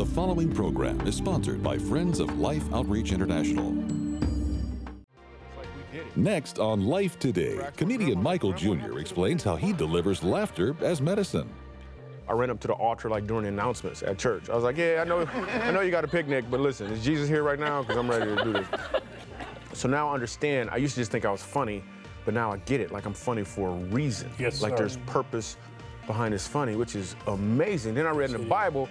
The following program is sponsored by Friends of Life Outreach International. Next on Life Today, comedian Michael Jr. explains how he delivers laughter as medicine. I ran up to the altar like during the announcements at church. I was like, "Yeah, I know, I know you got a picnic, but listen, is Jesus here right now? Because I'm ready to do this." So now I understand. I used to just think I was funny, but now I get it. Like I'm funny for a reason. Yes, Like sir. there's purpose behind this funny, which is amazing. Then I read in the Bible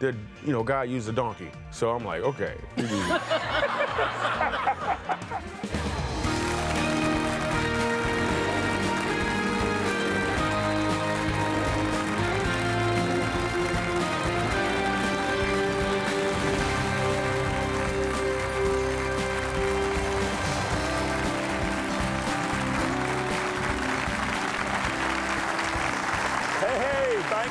that you know guy used a donkey. So I'm like, okay.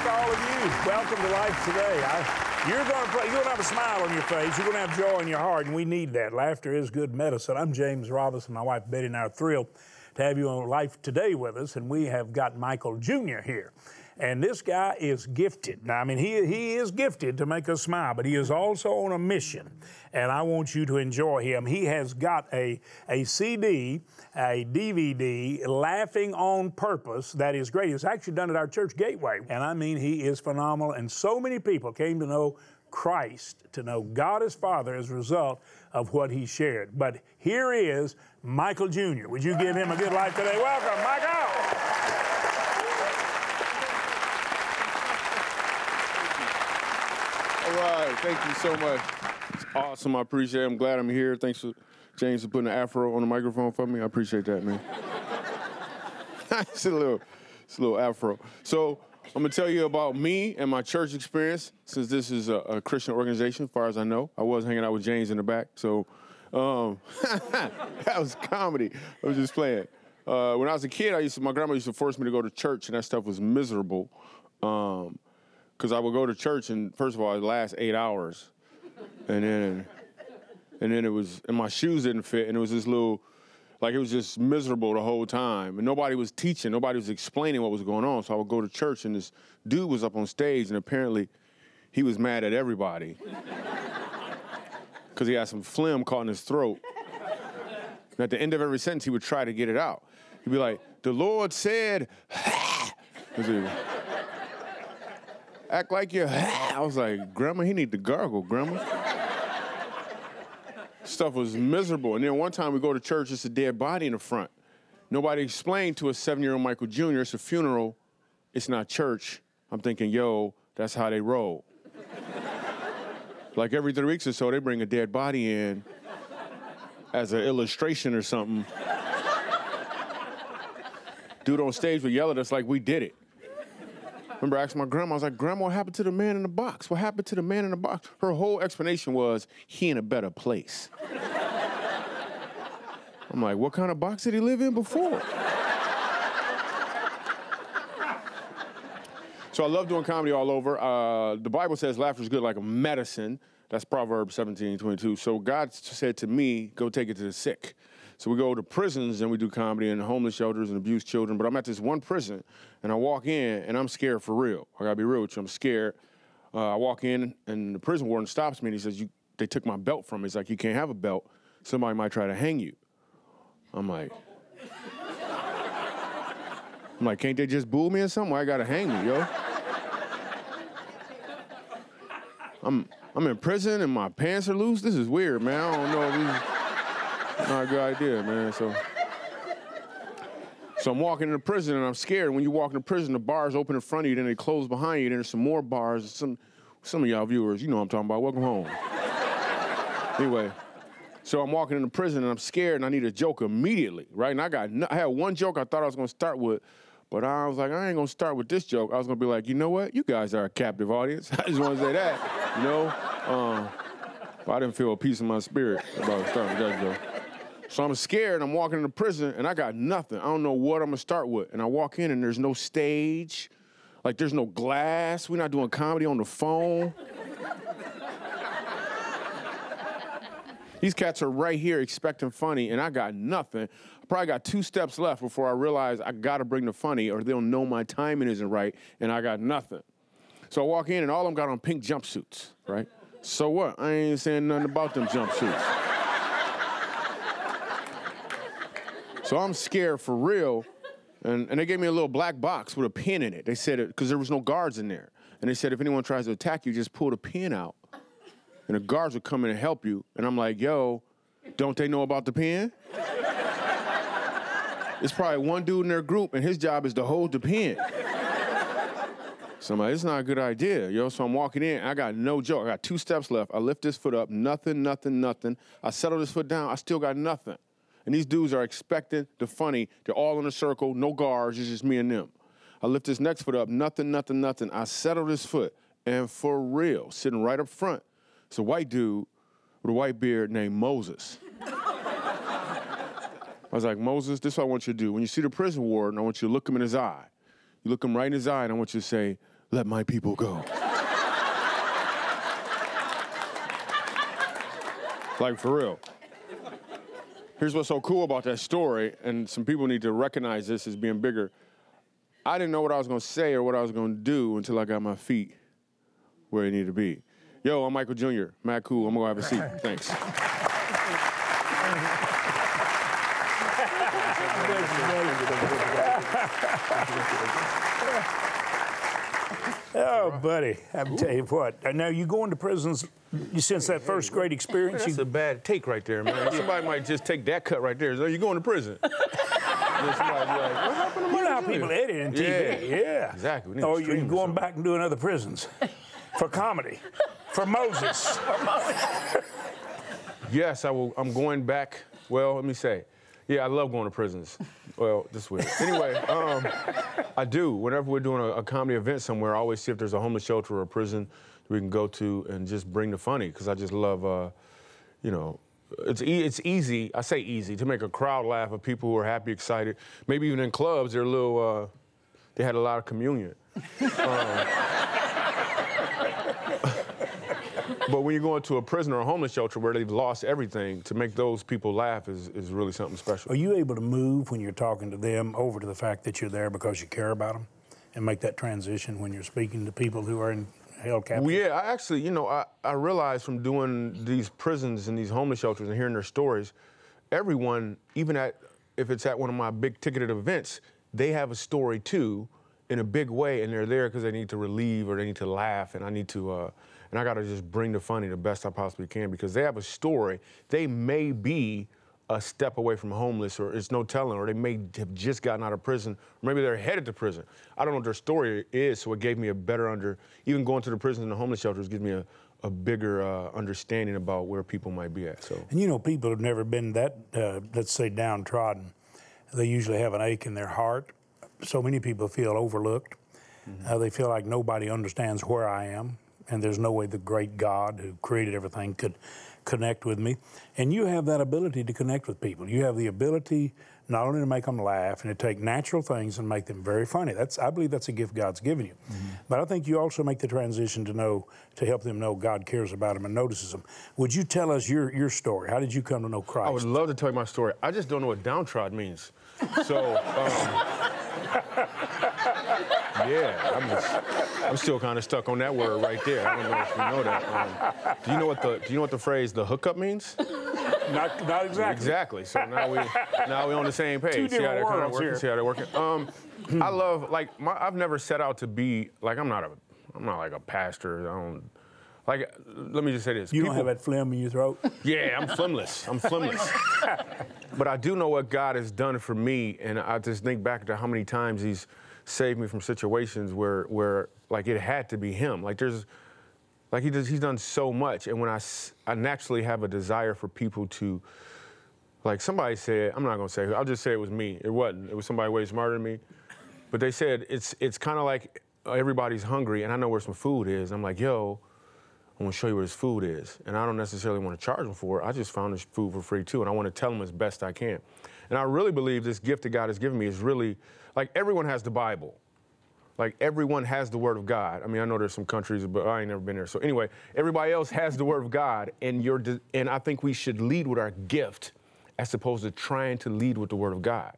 thank all of you. Welcome to Life Today. I, you're going to you're going to have a smile on your face. You're going to have joy in your heart, and we need that. Laughter is good medicine. I'm James Robison. My wife Betty and I are thrilled to have you on Life Today with us, and we have got Michael Jr. here. And this guy is gifted. Now, I mean, he, he is gifted to make us smile, but he is also on a mission. And I want you to enjoy him. He has got a, a CD, a DVD, Laughing on Purpose, that is great. It's actually done at our church gateway. And I mean, he is phenomenal. And so many people came to know Christ, to know God as Father as a result of what he shared. But here is Michael Jr. Would you give him a good life today? Welcome, Michael. Right, thank you so much. It's awesome. I appreciate it. I'm glad I'm here. Thanks for James for putting the afro on the microphone for me. I appreciate that, man. it's a little, it's a little afro. So I'm gonna tell you about me and my church experience. Since this is a, a Christian organization, as far as I know, I was hanging out with James in the back. So um, that was comedy. I was just playing. Uh, when I was a kid, I used to, my grandma used to force me to go to church, and that stuff was miserable. Um, because I would go to church and first of all, it last eight hours, and then and then it was and my shoes didn't fit, and it was this little like it was just miserable the whole time, and nobody was teaching, nobody was explaining what was going on. So I would go to church, and this dude was up on stage, and apparently he was mad at everybody because he had some phlegm caught in his throat. And at the end of every sentence, he would try to get it out. He'd be like, "The Lord said." Act like you're. I was like, Grandma, he need to gargle, Grandma. Stuff was miserable. And then one time we go to church, it's a dead body in the front. Nobody explained to a seven year old Michael Jr., it's a funeral, it's not church. I'm thinking, yo, that's how they roll. like every three weeks or so, they bring a dead body in as an illustration or something. Dude on stage would yell at us like we did it. Remember, I asked my grandma, I was like, Grandma, what happened to the man in the box? What happened to the man in the box? Her whole explanation was, he in a better place. I'm like, what kind of box did he live in before? so I love doing comedy all over. Uh, the Bible says laughter is good like a medicine. That's Proverbs 17, 22. So God said to me, go take it to the sick. So we go to prisons and we do comedy and homeless shelters and abused children. But I'm at this one prison and I walk in and I'm scared for real. I gotta be real with you. I'm scared. Uh, I walk in and the prison warden stops me and he says, you, they took my belt from me. He's like, you can't have a belt. Somebody might try to hang you. I'm like, I'm like, can't they just boo me or something? Why I gotta hang me, yo? I'm I'm in prison and my pants are loose. This is weird, man. I don't know not a good idea, man. So so I'm walking into prison and I'm scared. When you walk into prison, the bars open in front of you, then they close behind you, then there's some more bars. Some some of y'all viewers, you know what I'm talking about. Welcome home. anyway, so I'm walking into prison and I'm scared and I need a joke immediately, right? And I got I had one joke I thought I was gonna start with, but I was like, I ain't gonna start with this joke. I was gonna be like, you know what? You guys are a captive audience. I just want to say that, you know. Um, I didn't feel a peace in my spirit about starting with that joke. So I'm scared. I'm walking into prison and I got nothing. I don't know what I'm gonna start with. And I walk in and there's no stage, like there's no glass. We're not doing comedy on the phone. These cats are right here expecting funny, and I got nothing. I probably got two steps left before I realize I gotta bring the funny, or they'll know my timing isn't right, and I got nothing. So I walk in and all of them got on pink jumpsuits, right? So what? I ain't saying nothing about them jumpsuits. So I'm scared for real. And, and they gave me a little black box with a pin in it. They said it because there was no guards in there. And they said if anyone tries to attack you, just pull the pin out. And the guards would come in and help you. And I'm like, yo, don't they know about the pin? It's probably one dude in their group, and his job is to hold the pin. So I'm like, it's not a good idea, yo. So I'm walking in, I got no joke. I got two steps left. I lift this foot up, nothing, nothing, nothing. I settle this foot down, I still got nothing. And these dudes are expecting the funny. They're all in a circle, no guards, it's just me and them. I lift this next foot up, nothing, nothing, nothing. I settle this foot, and for real, sitting right up front, it's a white dude with a white beard named Moses. I was like, Moses, this is what I want you to do. When you see the prison warden, I want you to look him in his eye. You look him right in his eye, and I want you to say, let my people go. like, for real. Here's what's so cool about that story, and some people need to recognize this as being bigger. I didn't know what I was gonna say or what I was gonna do until I got my feet where they need to be. Yo, I'm Michael Jr. Matt cool. I'm gonna have a seat. Thanks. Oh, buddy, I'm tell you what. Uh, now you go into prisons. You since that first great experience, That's you a bad take right there, man. Somebody might just take that cut right there. So you're going to prison? Then somebody be like, what happened to You know how people edit in TV. Yeah. Exactly. Or Oh, you're going back and doing other prisons for comedy, for Moses. Yes, I will. I'm going back. Well, let me say, yeah, I love going to prisons. Well, this weird. Anyway, um, I do. Whenever we're doing a, a comedy event somewhere, I always see if there's a homeless shelter or a prison we can go to and just bring the funny because I just love, uh, you know. It's, e- it's easy, I say easy, to make a crowd laugh of people who are happy, excited. Maybe even in clubs, they're a little, uh, they had a lot of communion. But when you go into a prison or a homeless shelter where they've lost everything, to make those people laugh is, is really something special. Are you able to move when you're talking to them over to the fact that you're there because you care about them, and make that transition when you're speaking to people who are in held captive? Well, yeah, I actually, you know, I, I realized from doing these prisons and these homeless shelters and hearing their stories, everyone, even at if it's at one of my big ticketed events, they have a story too, in a big way, and they're there because they need to relieve or they need to laugh, and I need to, uh, and I got to just bring the funny the best I possibly can because they have a story. They may be a step away from homeless, or it's no telling, or they may have just gotten out of prison, or maybe they're headed to prison. I don't know what their story is, so it gave me a better under. Even going to the prisons and the homeless shelters gives me a, a bigger uh, understanding about where people might be at. So And you know, people have never been that, uh, let's say, downtrodden. They usually have an ache in their heart. So many people feel overlooked. Uh, they feel like nobody understands where I am, and there's no way the great God who created everything could connect with me. And you have that ability to connect with people. You have the ability not only to make them laugh and to take natural things and make them very funny. That's I believe that's a gift God's given you. But I think you also make the transition to know to help them know God cares about them and notices them. Would you tell us your your story? How did you come to know Christ? I would love to tell you my story. I just don't know what downtrodden means. So, um, yeah, I'm, just, I'm still kind of stuck on that word right there. I don't know if you know that. Um, do you know what the Do you know what the phrase "the hookup" means? not not exactly. Exactly. So now we now we on the same page. Two See how different they're kind of worlds working. here. See how they're working. Um, I love like my, I've never set out to be like I'm not a I'm not like a pastor. I don't like. Let me just say this. You don't have that phlegm in your throat. yeah, I'm flimless. I'm flimless. but I do know what God has done for me, and I just think back to how many times He's saved me from situations where, where like it had to be Him. Like there's, like He does, He's done so much, and when I, I naturally have a desire for people to, like somebody said, I'm not gonna say, who, I'll just say it was me. It wasn't. It was somebody way smarter than me. But they said it's it's kind of like everybody's hungry, and I know where some food is. I'm like, yo, I want to show you where this food is. And I don't necessarily want to charge them for it. I just found this food for free too, and I want to tell them as best I can. And I really believe this gift that God has given me is really like everyone has the Bible. Like everyone has the Word of God. I mean, I know there's some countries, but I ain't never been there. So anyway, everybody else has the Word of God, and your and I think we should lead with our gift as opposed to trying to lead with the Word of God.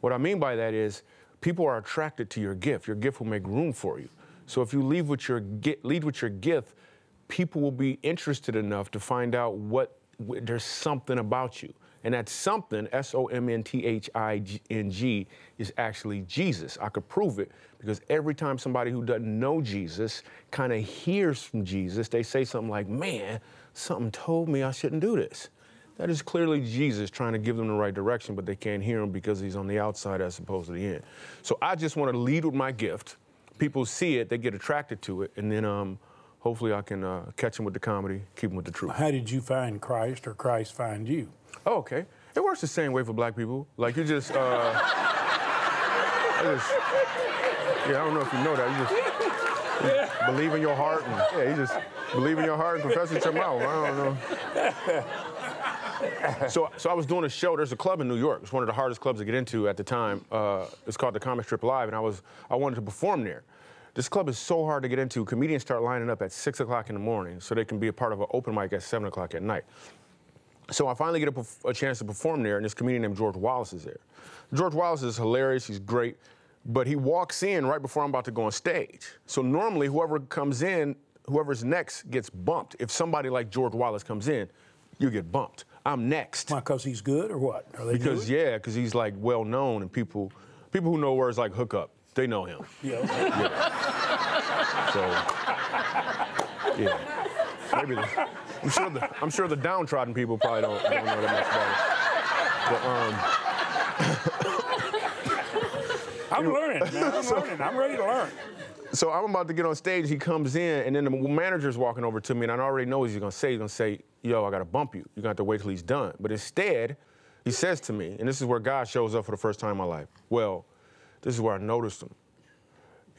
What I mean by that is people are attracted to your gift. Your gift will make room for you. So if you lead with your lead with your gift, people will be interested enough to find out what there's something about you. And that something, S O M N T H I N G, is actually Jesus. I could prove it because every time somebody who doesn't know Jesus kind of hears from Jesus, they say something like, Man, something told me I shouldn't do this. That is clearly Jesus trying to give them the right direction, but they can't hear him because he's on the outside as opposed to the end. So I just want to lead with my gift. People see it, they get attracted to it, and then um, hopefully I can uh, catch them with the comedy, keep them with the truth. How did you find Christ or Christ find you? Oh, okay. It works the same way for black people. Like you just, uh, I just yeah, I don't know if you know that. You just, you believe in your heart, and yeah, you just believe in your heart and confess with your mouth. I don't know. So, so I was doing a show. There's a club in New York. It's one of the hardest clubs to get into at the time. Uh, it's called the Comic Strip Live, and I was I wanted to perform there. This club is so hard to get into. Comedians start lining up at six o'clock in the morning so they can be a part of an open mic at seven o'clock at night. So I finally get a, a chance to perform there, and this comedian named George Wallace is there. George Wallace is hilarious. He's great, but he walks in right before I'm about to go on stage. So normally, whoever comes in, whoever's next gets bumped. If somebody like George Wallace comes in, you get bumped. I'm next. Why, because he's good or what? Are they Because good? yeah, because he's like well known, and people, people who know words like hookup, they know him. Yeah. So yeah, maybe I'm sure the I'm sure the downtrodden people probably don't, don't know that much about it. but um, I'm learning, man. I'm learning. I'm ready to learn. So I'm about to get on stage. He comes in, and then the manager's walking over to me, and I already know what he's gonna say. He's gonna say, "Yo, I gotta bump you. You're gonna have to wait till he's done." But instead, he says to me, and this is where God shows up for the first time in my life. Well, this is where I noticed him.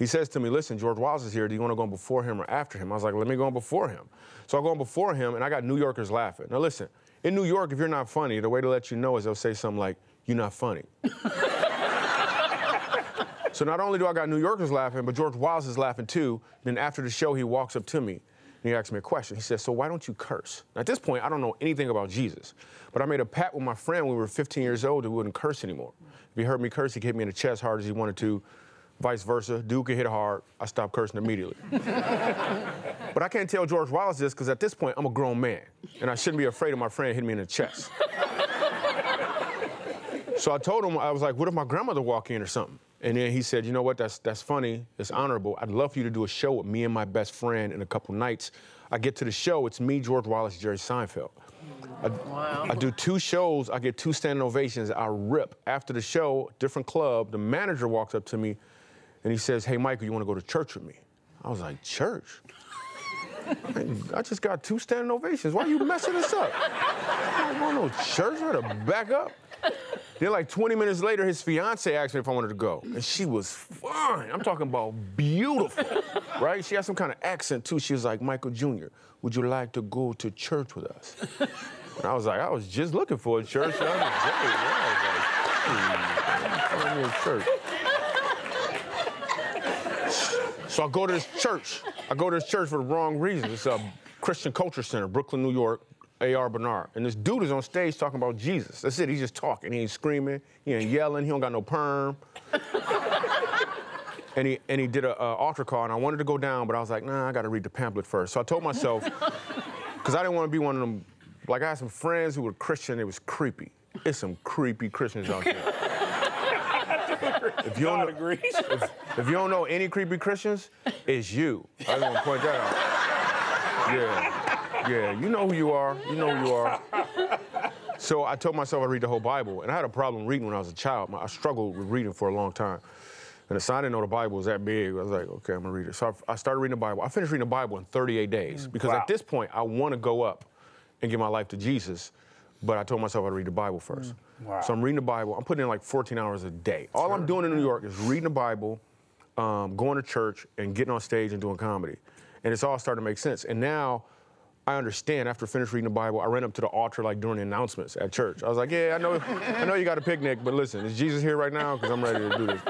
He says to me, "Listen, George Wallace is here. Do you want to go on before him or after him?" I was like, "Let me go on before him." So I go on before him, and I got New Yorkers laughing. Now listen, in New York, if you're not funny, the way to let you know is they'll say something like, "You're not funny." So not only do I got New Yorkers laughing, but George Wallace is laughing too. Then after the show, he walks up to me and he asks me a question. He says, "So why don't you curse?" Now, at this point, I don't know anything about Jesus, but I made a pact with my friend when we were 15 years old that we wouldn't curse anymore. If he heard me curse, he hit me in the chest hard as he wanted to. Vice versa, dude could hit hard. I stopped cursing immediately. but I can't tell George Wallace this because at this point, I'm a grown man, and I shouldn't be afraid of my friend hitting me in the chest. So I told him, I was like, what if my grandmother walk in or something? And then he said, you know what, that's that's funny, it's honorable. I'd love for you to do a show with me and my best friend in a couple nights. I get to the show, it's me, George Wallace, Jerry Seinfeld. I, I do two shows, I get two standing ovations, I rip. After the show, different club, the manager walks up to me and he says, hey, Michael, you wanna go to church with me? I was like, church? I just got two standing ovations. Why are you messing this up? I don't want no church. I gotta back up. Then, like 20 minutes later, his fiance asked me if I wanted to go, and she was fine. I'm talking about beautiful, right? She had some kind of accent too. She was like, "Michael Jr., would you like to go to church with us?" And I was like, "I was just looking for a church the other day." Yeah, I was like, "Hmm, I church." I go to this church. I go to this church for the wrong reason. It's a Christian Culture Center, Brooklyn, New York. A.R. Bernard. And this dude is on stage talking about Jesus. That's it. He's just talking. He ain't screaming. He ain't yelling. He don't got no perm. and he and he did a, a altar call, and I wanted to go down, but I was like, nah, I got to read the pamphlet first. So I told myself, because I didn't want to be one of them. Like I had some friends who were Christian. It was creepy. It's some creepy Christians out there. If you don't know, if, if you don't know any creepy Christians, it's you. I just want to point that out. Yeah. Yeah, you know who you are. You know who you are. So I told myself I'd read the whole Bible, and I had a problem reading when I was a child. I struggled with reading for a long time. And so I didn't know the Bible was that big. I was like, okay, I'm gonna read it. So I, I started reading the Bible. I finished reading the Bible in 38 days mm. because Wow. at this point I want to go up and give my life to Jesus, but I told myself I'd read the Bible first. Mm. Wow. So I'm reading the Bible. I'm putting in like 14 hours a day. All I'm doing in New York is reading the Bible, um, going to church, and getting on stage and doing comedy. And it's all starting to make sense. And now I understand. After finished reading the Bible, I ran up to the altar like during the announcements at church. I was like, "Yeah, I know, I know you got a picnic, but listen, is Jesus here right now? Because I'm ready to do this."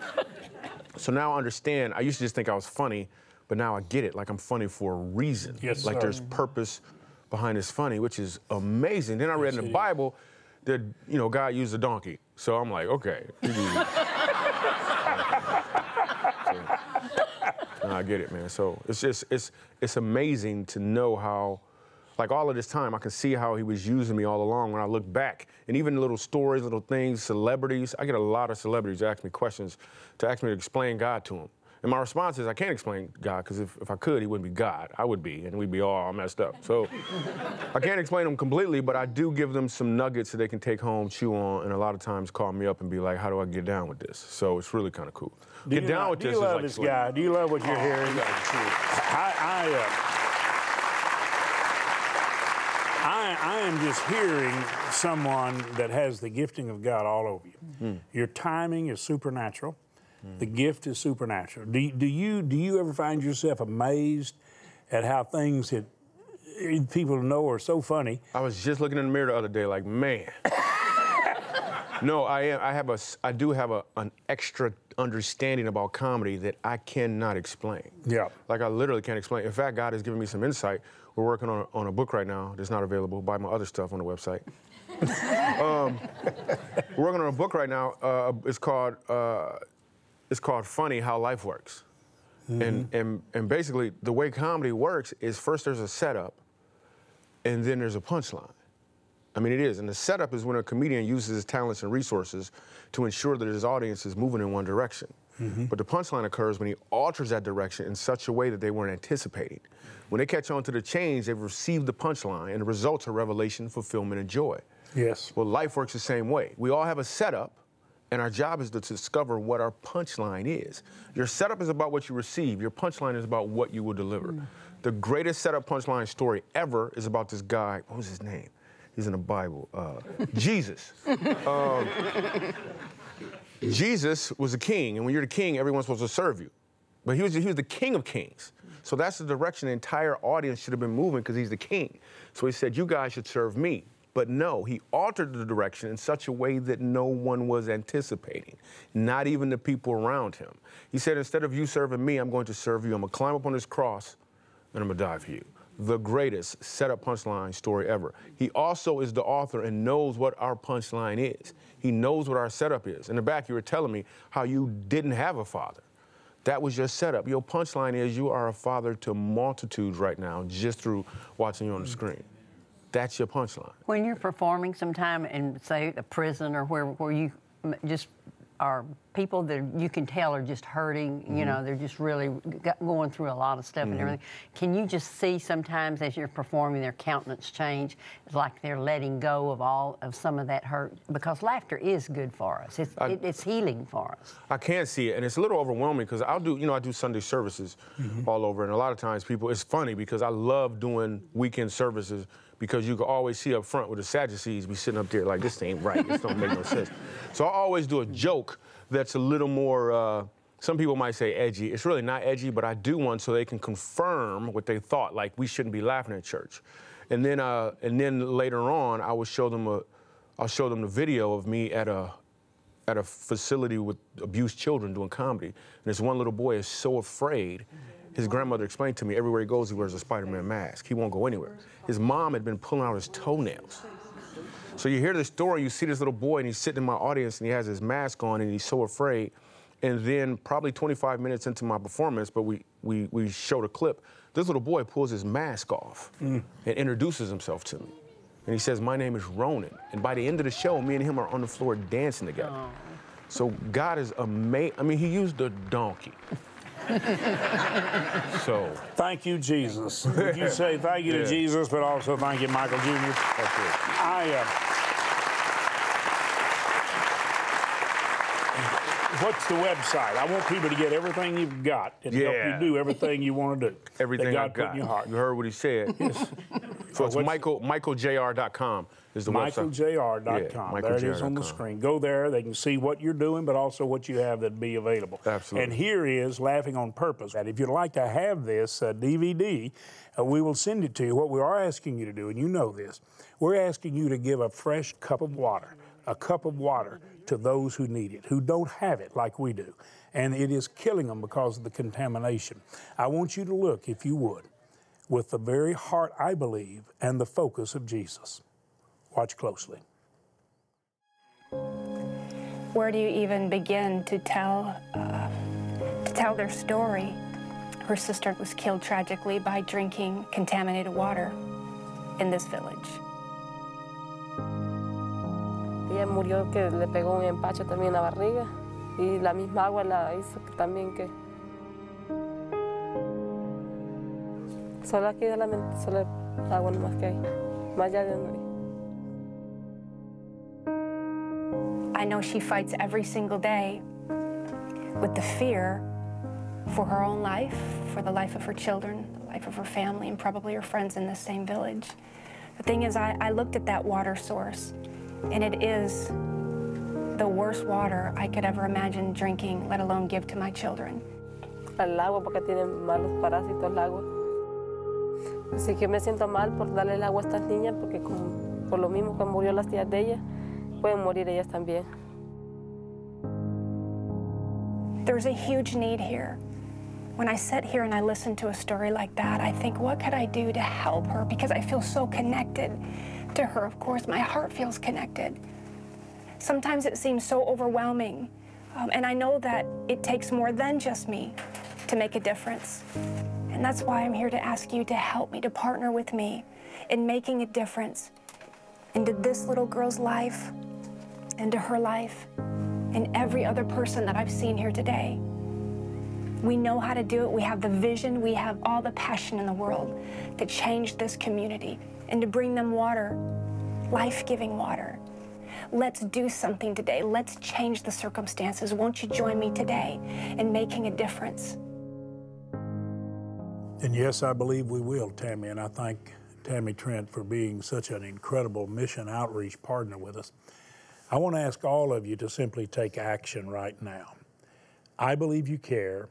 So now I understand. I used to just think I was funny, but now I get it. Like I'm funny for a reason. Yes, like sir. there's purpose behind this funny, which is amazing. Then I read in the Bible that you know God used a donkey. So I'm like, okay. No, I get it, man. So it's just it's it's amazing to know how, like all of this time, I can see how he was using me all along. When I look back, and even little stories, little things, celebrities. I get a lot of celebrities ask me questions to ask me to explain God to them. And my response is, I can't explain God, because if, if I could, he wouldn't be God. I would be, and we'd be all messed up. So I can't explain them completely, but I do give them some nuggets that they can take home, chew on, and a lot of times call me up and be like, how do I get down with this? So it's really kind of cool. Do get down not- with do this you is love like this guy? Do you love what you're Oh, hearing? you gotta be serious. I, I, uh, I, I am just hearing someone that has the gifting of God all over you. Hmm. Your timing is supernatural. The gift is supernatural. Do, you- do you do you ever find yourself amazed at how things that people know are so funny? I was just looking in the mirror the other day, like, man. no, I am. I have a. I do have a, an extra understanding about comedy that I cannot explain. Yeah. Like I literally can't explain. In fact, God has given me some insight. We're working on a, on a book right now that's not available. Buy my other stuff on the website. um, we're working on a book right now. Uh, it's called. Uh, it's called Funny How Life Works. And, mm-hmm. and, and basically, the way comedy works is first there's a setup, and then there's a punchline. I mean, it is. And the setup is when a comedian uses his talents and resources to ensure that his audience is moving in one direction. Mm-hmm. But the punchline occurs when he alters that direction in such a way that they weren't anticipating. When they catch on to the change, they've received the punchline, and the results are revelation, fulfillment, and joy. Yes. Well, life works the same way. We all have a setup, and our job is to discover what our punchline is. Your setup is about what you receive, your punchline is about what you will deliver. The greatest setup punchline story ever is about this guy. What was his name? He's in the Bible. Uh, Jesus. Um, Jesus was a king, and when you're the king, everyone's supposed to serve you. But he was, he was the king of kings. So that's the direction the entire audience should have been moving because he's the king. So he said, You guys should serve me. But no, he altered the direction in such a way that no one was anticipating, not even the people around him. He said, Instead of you serving me, I'm going to serve you. I'm going to climb up on this cross and I'm going to die for you. The greatest setup punchline story ever. He also is the author and knows what our punchline is. He knows what our setup is. In the back, you were telling me how you didn't have a father. That was your setup. Your punchline is you are a father to multitudes right now just through watching you on the screen. That's your punchline. When you're performing sometime in, say, a prison or where, where you just are people that you can tell are just hurting, you mm-hmm. know, they're just really going through a lot of stuff and mm-hmm. everything. Can you just see sometimes as you're performing their countenance change? It's like they're letting go of all of some of that hurt because laughter is good for us. It's, it, it's healing for us. I can see it, and it's a little overwhelming because I'll do, you know, I do Sunday services mm-hmm. all over, and a lot of times people, it's funny because I love doing weekend services because you can always see up front with the Sadducees be sitting up there like this ain't right, this don't make no sense. So I always do a joke that's a little more. Uh, some people might say edgy. It's really not edgy, but I do one so they can confirm what they thought. Like we shouldn't be laughing at church, and then uh, and then later on, I will show them a, I'll show them the video of me at a at a facility with abused children doing comedy. And this one little boy is so afraid. His grandmother explained to me everywhere he goes, he wears a Spider Man mask. He won't go anywhere. His mom had been pulling out his toenails. So you hear this story, you see this little boy, and he's sitting in my audience, and he has his mask on, and he's so afraid. And then, probably 25 minutes into my performance, but we, we, we showed a clip, this little boy pulls his mask off hmm. and introduces himself to me. And he says, My name is Ronan. And by the end of the show, me and him are on the floor dancing together. Oh. So God is amazing. I mean, he used a donkey. so, Thank you, Jesus. Would you say thank you Yeah. to Jesus, but also thank you, Michael Jr.? that's it. I, uh, what's the website? I want people to get everything you've got and help you do everything you want to do. Everything that God I got. put in your heart. You heard what he said. yes. so it's Michael, MichaelJR.com is the website. MichaelJR.com. Yeah, there it is on the screen. Go there. They can see what you're doing, but also what you have that'd be available. Absolutely. And here is Laughing on Purpose. And if you'd like to have this uh, DVD, uh, we will send it to you. What we are asking you to do, and you know this, we're asking you to give a fresh cup of water, a cup of water to those who need it, who don't have it like we do. And it is killing them because of the contamination. I want you to look, if you would, with the very heart, I believe, and the focus of Jesus. Watch closely. where do you even begin to tell uh, to tell their story. Her sister was killed tragically by drinking contaminated water in this village. Ella murió que le pegó un empacho también en la barriga y la misma agua la hizo también que... Solo aquí solo agua nomás que hay, más allá de donde I know she fights every single day with the fear for her own life, for the life of her children, the life of her family, and probably her friends in the same village. The thing is, I, I looked at that water source, and it is the worst water I could ever imagine drinking, let alone give to my children. Al agua porque tiene malos parásitos el agua. Así que me siento mal por darle el agua a estas niñas porque con, por lo mismo que murió las tías de ellas, pueden morir ellas también. There's a huge need here. When I sit here and I listen to a story like that, I think, what could I do to help her? Because I feel so connected to her, of course. My heart feels connected. Sometimes it seems so overwhelming. Um, and I know that it takes more than just me to make a difference. And that's why I'm here to ask you to help me, to partner with me in making a difference into this little girl's life, into her life, and every other person that I've seen here today. We know how to do it. We have the vision. We have all the passion in the world to change this community and to bring them water, life giving water. Let's do something today. Let's change the circumstances. Won't you join me today in making a difference? And yes, I believe we will, Tammy, and I thank Tammy Trent for being such an incredible mission outreach partner with us. I want to ask all of you to simply take action right now. I believe you care.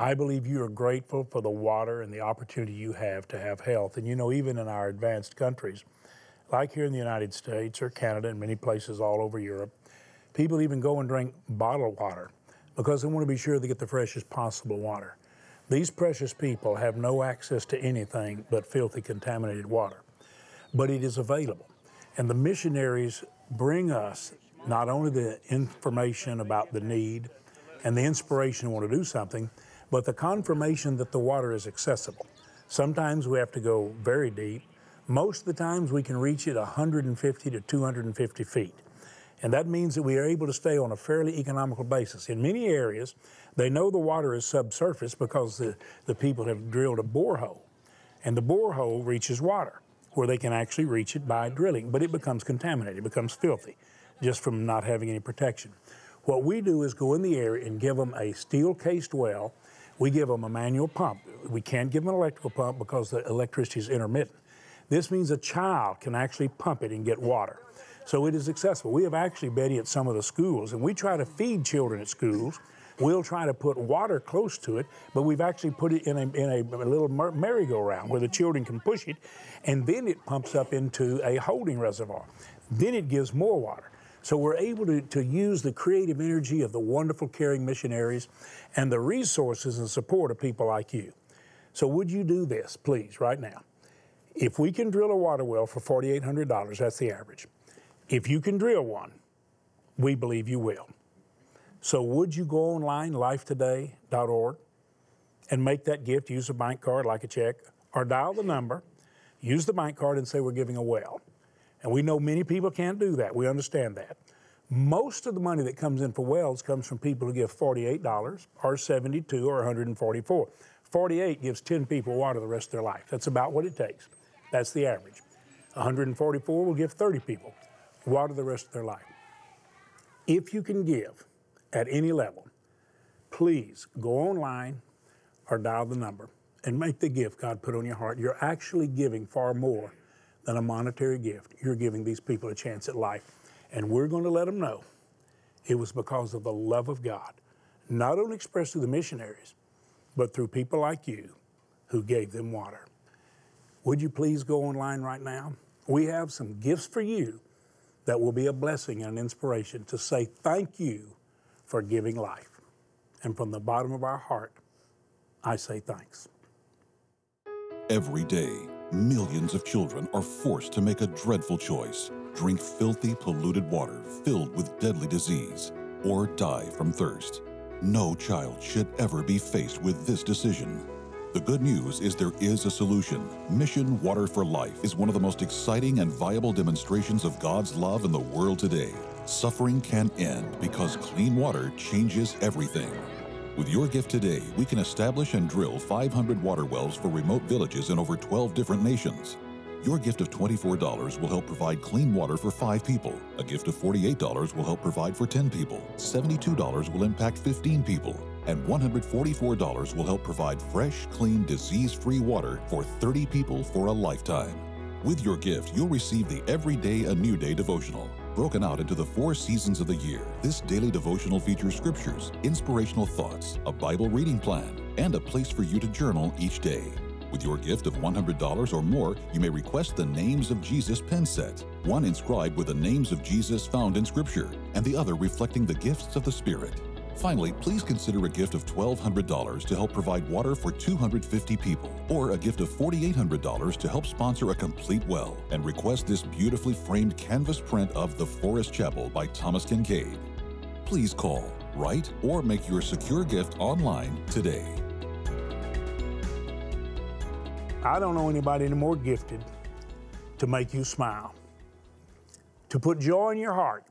I believe you are grateful for the water and the opportunity you have to have health. And you know, even in our advanced countries, like here in the United States or Canada and many places all over Europe, people even go and drink bottled water because they want to be sure they get the freshest possible water. These precious people have no access to anything but filthy, contaminated water. But it is available. And the missionaries bring us not only the information about the need and the inspiration to want to do something, but the confirmation that the water is accessible. Sometimes we have to go very deep. Most of the times we can reach it 150 to 250 feet. And that means that we are able to stay on a fairly economical basis. In many areas, they know the water is subsurface because the, the people have drilled a borehole. And the borehole reaches water where they can actually reach it by drilling, but it becomes contaminated, it becomes filthy just from not having any protection. What we do is go in the area and give them a steel cased well. We give them a manual pump. We can't give them an electrical pump because the electricity is intermittent. This means a child can actually pump it and get water. So it is accessible. We have actually, Betty, at some of the schools, and we try to feed children at schools. We'll try to put water close to it, but we've actually put it in a, in a, a little merry-go-round where the children can push it, and then it pumps up into a holding reservoir. Then it gives more water. So we're able to, to use the creative energy of the wonderful caring missionaries and the resources and support of people like you. So would you do this, please, right now? If we can drill a water well for $4,800, that's the average. If you can drill one, we believe you will. So would you go online, lifetoday.org, and make that gift, use a bank card like a check, or dial the number, use the bank card and say we're giving a well. And we know many people can't do that. We understand that. Most of the money that comes in for wells comes from people who give $48 or 72 or 144. 48 gives 10 people water the rest of their life. That's about what it takes. That's the average. 144 will give 30 people water the rest of their life. If you can give at any level, please go online or dial the number and make the gift God put on your heart. You're actually giving far more than a monetary gift. You're giving these people a chance at life. And we're going to let them know it was because of the love of God, not only expressed through the missionaries, but through people like you who gave them water. Would you please go online right now? We have some gifts for you that will be a blessing and an inspiration to say thank you for giving life. And from the bottom of our heart, I say thanks. Every day, millions of children are forced to make a dreadful choice drink filthy, polluted water filled with deadly disease, or die from thirst. No child should ever be faced with this decision. The good news is there is a solution. Mission Water for Life is one of the most exciting and viable demonstrations of God's love in the world today. Suffering can end because clean water changes everything. With your gift today, we can establish and drill 500 water wells for remote villages in over 12 different nations. Your gift of $24 will help provide clean water for five people. A gift of $48 will help provide for 10 people. $72 will impact 15 people. And $144 will help provide fresh, clean, disease free water for 30 people for a lifetime. With your gift, you'll receive the Everyday a New Day devotional. Broken out into the four seasons of the year, this daily devotional features scriptures, inspirational thoughts, a Bible reading plan, and a place for you to journal each day. With your gift of $100 or more, you may request the Names of Jesus pen set, one inscribed with the names of Jesus found in Scripture, and the other reflecting the gifts of the Spirit. Finally, please consider a gift of $1,200 to help provide water for 250 people, or a gift of $4,800 to help sponsor a complete well, and request this beautifully framed canvas print of The Forest Chapel by Thomas Kinkade. Please call, write, or make your secure gift online today. I don't know anybody any more gifted to make you smile, to put joy in your heart,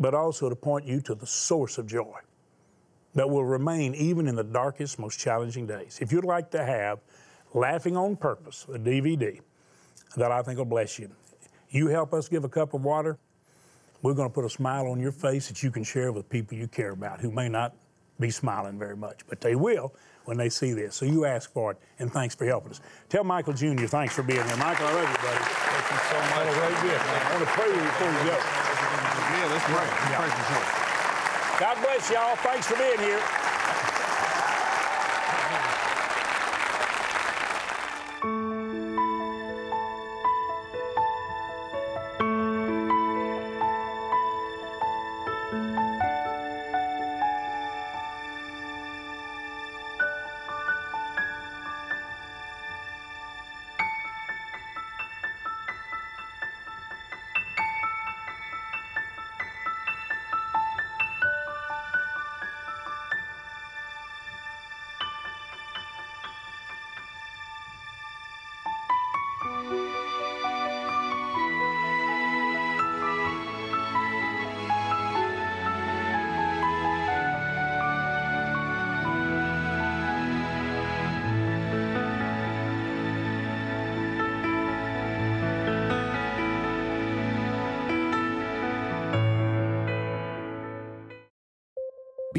but also to point you to the source of joy that will remain even in the darkest, most challenging days. If you'd like to have Laughing on Purpose, a DVD that I think will bless you, you help us give a cup of water, we're going to put a smile on your face that you can share with people you care about who may not be smiling very much, but they will when they see this. So you ask for it, and thanks for helping us. Tell Michael Jr. thanks for being here. Michael, I love you, buddy. Thank you so much. Have a great gift. I want to pray with you before you go. Yeah, let's pray. Yeah. pray for sure. God bless y'all. Thanks for being here.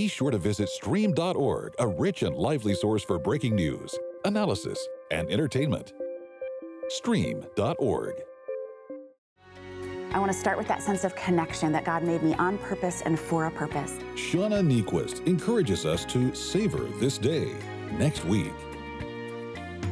Be sure to visit Stream.org, a rich and lively source for breaking news, analysis, and entertainment. Stream.org. I want to start with that sense of connection that God made me on purpose and for a purpose. Shauna Niequist encourages us to savor this day next week.